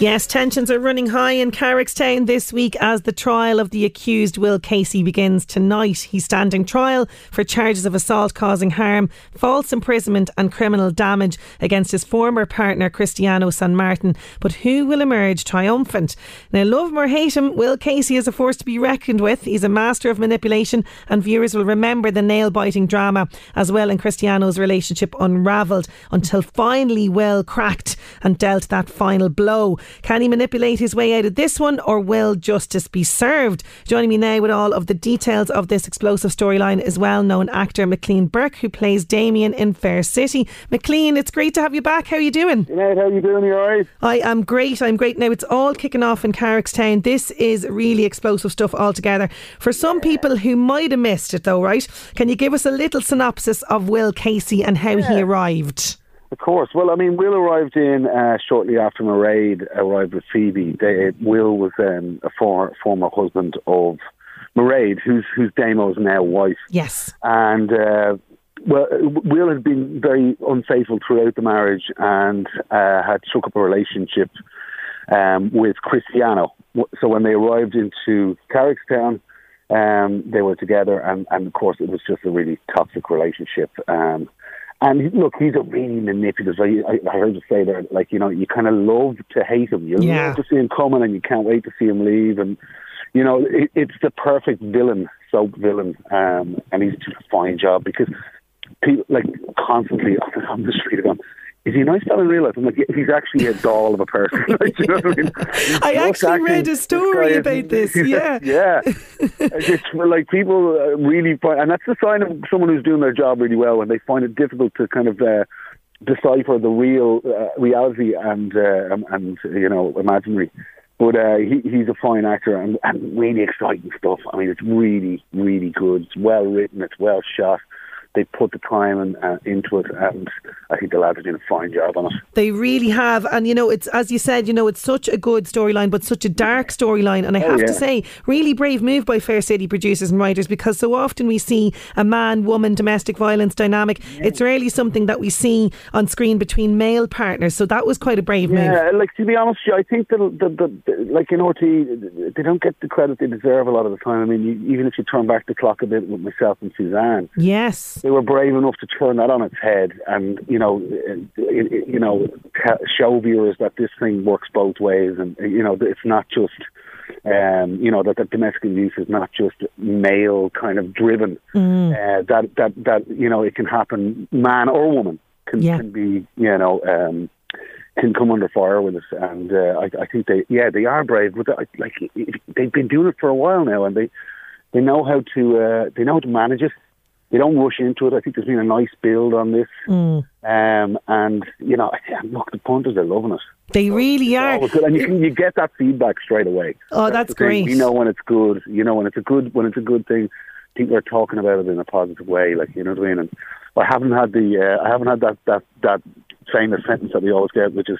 Yes, tensions are running high in Carrigstown this week as the trial of the accused Will Casey begins tonight. He's standing trial for charges of assault causing harm, false imprisonment, and criminal damage against his former partner Cristiano San Martin. But who will emerge triumphant? Now, love him or hate him, Will Casey is a force to be reckoned with. He's a master of manipulation, and viewers will remember the nail biting drama as well in Cristiano's relationship unravelled until finally Will cracked and dealt that final blow. Can he manipulate his way out of this one or will justice be served? Joining me now with all of the details of this explosive storyline is well known actor Maclean Burke, who plays Damien in Fair City. Maclean, it's great to have you back. How are you doing? Sinead, how are you doing? You alright? I am great. I'm great. Now it's all kicking off in Carrigstown. This is really explosive stuff altogether. For some people who might have missed it though, right? Can you give us a little synopsis of Will Casey and how he arrived? Of course. Well, I mean, Will arrived in uh, shortly after Mairead arrived with Phoebe. They, Will was um, a for, former husband of Mairead, who's who's Damo's now wife. Yes. And uh, well, Will had been very unfaithful throughout the marriage and uh, had struck up a relationship um, with Cristiano. So when they arrived into Carrigstown, um, they were together, and, and of course, it was just a really toxic relationship. Um, and look, he's a really manipulative. I, I heard you say there, like you know, you kind of love to hate him. You Yeah. love to see him coming, and you can't wait to see him leave. And you know, it, it's the perfect villain, soap villain, um, and he's doing a fine job because people like constantly on the street going. Is he a nice fellow in real life? I'm like, he's actually a doll of a person. like, you know what I mean? I actually acting- read a story guy about this, yeah. yeah. It's like people uh, really find, and that's the sign of someone who's doing their job really well when they find it difficult to kind of uh, decipher the real uh, reality and uh, and- and you know imaginary. But uh, he, he's a fine actor and, and really exciting stuff. I mean, it's really, really good. It's well written. It's well shot. They put the time and, uh, into it, and I think the lads are doing a fine job on it. They really have. And, you know, it's, as you said, you know, it's such a good storyline, but such a dark storyline. And I Oh, have to say, really brave move by Fair City producers and writers because so often we see a man woman domestic violence dynamic. It's rarely something that we see on screen between male partners. So that was quite a brave move. Yeah, like to be honest, I think that the, the, the like in RT, they don't get the credit they deserve a lot of the time. I mean, you, even if you turn back the clock a bit with myself and Suzanne, Yes. They were brave enough to turn that on its head and you know uh, you know show viewers that this thing works both ways and you know it's not just um, you know that, that domestic abuse is not just male kind of driven. Uh, that that that you know it can happen. Man or woman can, Yeah. can be you know um, can come under fire with us. And uh, I, I think they yeah they are brave but like they've been doing it for a while now and they they know how to uh, they know how to manage it they don't rush into it. I think there's been a nice build on this. Mm. Um, and, you know, look, the punters are loving it. They really are. good. And you, can, you get that feedback straight away. Oh, that's thing. great. You know when it's good. You know when it's a good when it's a good thing. People are talking about it in a positive way. Like you know what I mean. And I haven't had the uh, I haven't had that that that famous sentence that we always get, which is,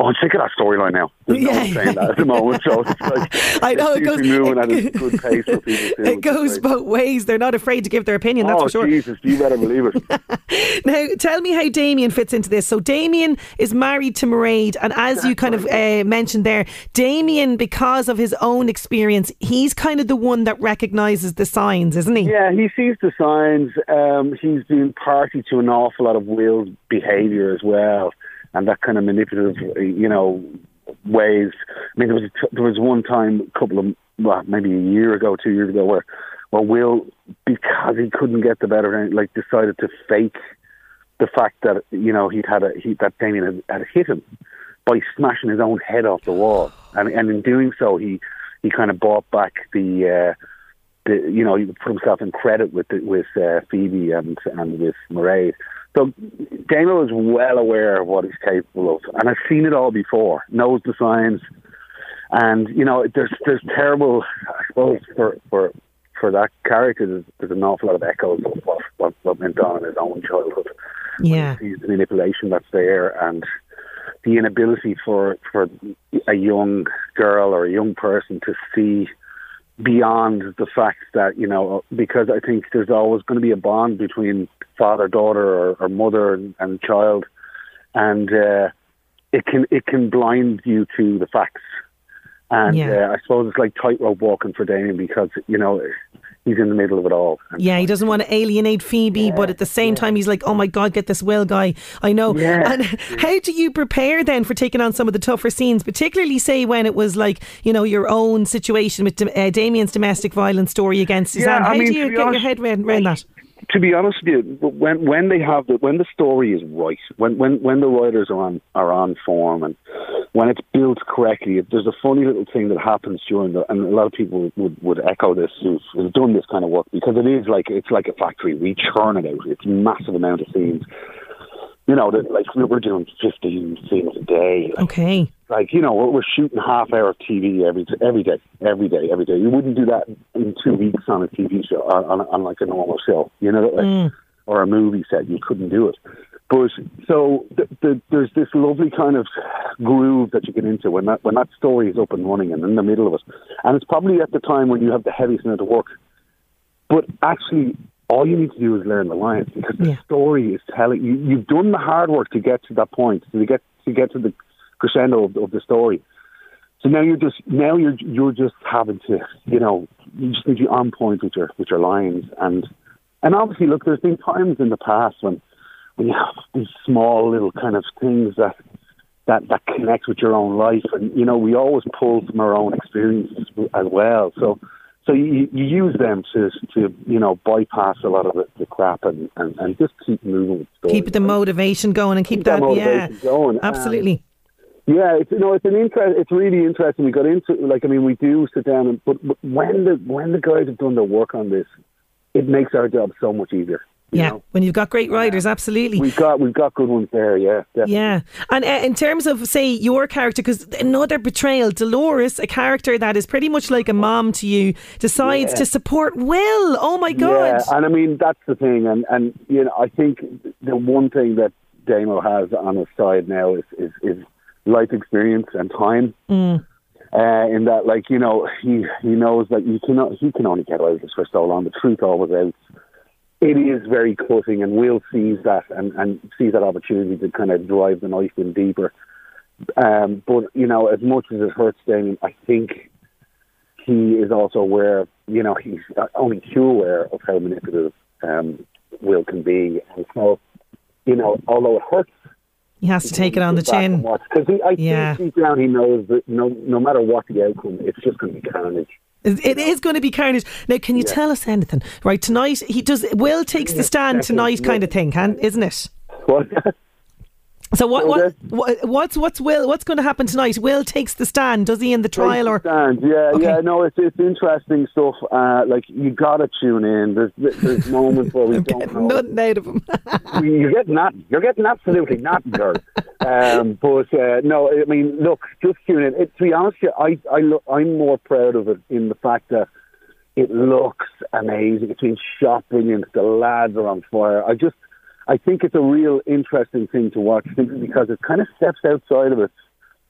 Oh, I'm sick of that storyline now. There's no Yeah. one saying that at the moment. So it's like, I know, it goes- moving at a good pace for people. too, It goes both ways. They're not afraid to give their opinion, that's oh, for sure. Jesus, you better believe it. Now, tell me how Damien fits into this. So, Damien is married to Mairead, and as you kind of uh, mentioned there, Damien, because of his own experience, he's kind of the one that recognises the signs, isn't he? Yeah, he sees the signs. Um, he's been party to an awful lot of Will's behaviour as well, and that kind of manipulative, you know, ways. I mean, there was a t- there was one time, a couple of well, maybe a year ago, two years ago, where where Will, because he couldn't get the better, like decided to fake the fact that you know he'd had a he, that Damien had, had hit him by smashing his own head off the wall, and and in doing so, he he kind of bought back the. Uh, the, you know, he would put himself in credit with the, with uh, Phoebe and and with Mairead. So Daniel is well aware of what he's capable of, and I've seen it all before. Knows the signs, and you know, there's there's terrible. I suppose for for for that character, there's, there's an awful lot of echoes of what, what what went on in his own childhood. Yeah. He sees the manipulation that's there, and the inability for for a young girl or a young person to see beyond the fact that you know because I think there's always going to be a bond between father daughter or, or mother and, and child, and uh, it can it can blind you to the facts. And Yeah. uh, I suppose it's like tightrope walking for Damien because you know he's in the middle of it all. Yeah, he doesn't want to alienate Phoebe, but at the same time, he's like, "Oh my God, get this Will guy." I know. Yeah. And how do you prepare then for taking on some of the tougher scenes, particularly say when it was like you know your own situation with uh, Damien's domestic violence story against Suzanne? How mean, do to you be get your honest, head around, around that? to be honest with you, when when they have the when the story is right, when when when the writers are on are on form, and when it's built correctly, there's a funny little thing that happens during the, and a lot of people would would echo this who've, who've done this kind of work because it is like it's like a factory. We churn it out. It's a massive amount of scenes. You know, that like we we're doing 15 scenes a day. Like, Okay. like you know we're, we're shooting half hour TV every every day, every day, every day. You wouldn't do that in two weeks on a TV show on, on, on like a normal show, you know, like, mm. or a movie set. You couldn't do it. But so th- th- there's this lovely kind of groove that you get into when that when that story is up and running and in the middle of it, and it's probably at the time when you have the heaviest amount of work. But actually, all you need to do is learn the lines because the Yeah. story is telling you. You've done the hard work to get to that point, to get to get to the crescendo of, of the story. So now you're just now you're you're just having to you know you just need to be on point with your with your lines and and obviously look there's been times in the past when you have these small little kind of things that that that connect with your own life and you know we always pull from our own experiences as well so so you, you use them to to you know bypass a lot of the, the crap and, and, and just keep moving. Keep the motivation going and keep, Keep that that, yeah, going. Um, absolutely. Yeah, it's you know it's an interest. It's really interesting. We got into like I mean we do sit down and but, but when the when the guys have done their work on this, it makes our job so much easier. Yeah, know? when you've got great writers, absolutely. we've got we've got good ones there. Yeah, definitely. Yeah, and uh, in terms of say your character, because another betrayal, Dolores, a character that is pretty much like a mom to you, decides Yeah. to support Will. Oh my god! Yeah, and I mean that's the thing, and and you know I think the one thing that Damo has on his side now is is, is life experience and time. Mm. Uh, in that, like you know, he he knows that you cannot he can only get away with this for so long. The truth always out. It is very cutting, and Will sees that and and sees that opportunity to kind of drive the knife in deeper. Um, but you know, as much as it hurts Damien, I think he is also aware. You know, he's only too aware of how manipulative um, Will can be, and so you know, although it hurts, He has to take it on the chin. because I Yeah. think deep down he knows that no, no matter what the outcome, it's just going to be carnage. It is going to be carnage. Now, can you Yeah. tell us anything? Right tonight, he does. Will takes the stand tonight, kind of thing, can isn't it? What? So what what, what what's what's Will what's going to happen tonight? Will takes the stand, does he in the trial or? Stand. Yeah, Okay. yeah. No, it's it's interesting stuff. Uh, like you got to tune in. There's there's moments where we don't know. Nothing out of him. You're getting that. You're getting absolutely nothing, girl. Um, but uh, no, I mean, look, just tune in. It, to be honest, with you, I I look, I'm more proud of it in the fact that it looks amazing. It's been shot brilliant. The lads are on fire. I just, I think it's a real interesting thing to watch simply because it kind of steps outside of its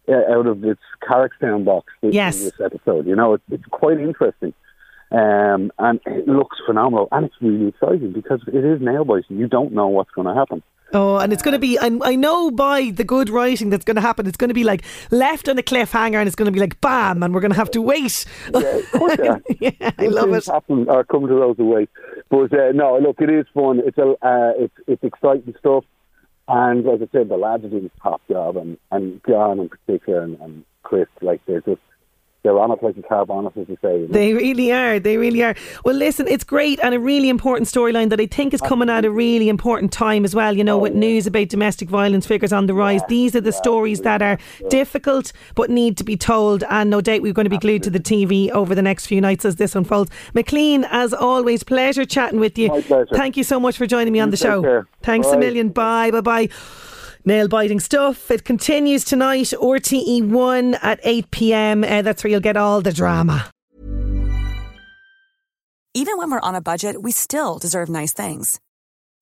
uh, out of its Carrigstown box. This, Yes. this episode. You know, it's, it's quite interesting. Um, and it looks phenomenal, and it's really exciting because it is nail biting. You don't know what's going to happen. Oh, and it's going to be, I, I know by the good writing that's going to happen, it's going to be like left on a cliffhanger and it's going to be like bam, and we're going to have to wait. Yeah, yeah. I love it. Happen or come to those away, but uh, no, look, it is fun. It's a, uh, it's it's exciting stuff, and as I said, the lads are doing a top job, and and John in particular, and, and Chris, like they're just they're on it like a carb on it, as you say. you know. They really are. They really are. Well, listen, it's great and a really important storyline that I think is coming at a really important time as well. You know, with oh, news about domestic violence figures on the rise. These are the stories that are difficult but need to be told. And no doubt we're going to be glued to the TV over the next few nights as this unfolds. Maclean, as always, pleasure chatting with you. My pleasure. Thank you so much for joining me on You the show. care. Thanks a million. Bye. Bye. Bye. Nail biting stuff. It continues tonight. RTE1 at 8 pm. Uh, that's where you'll get all the drama. Even when we're on a budget, we still deserve nice things.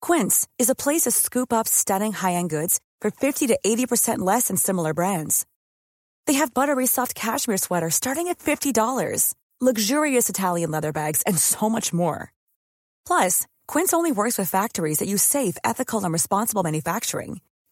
Quince is a place to scoop up stunning high-end goods for 50 to 80% less than similar brands. They have buttery soft cashmere sweaters starting at $50, luxurious Italian leather bags, and so much more. Plus, Quince only works with factories that use safe, ethical, and responsible manufacturing.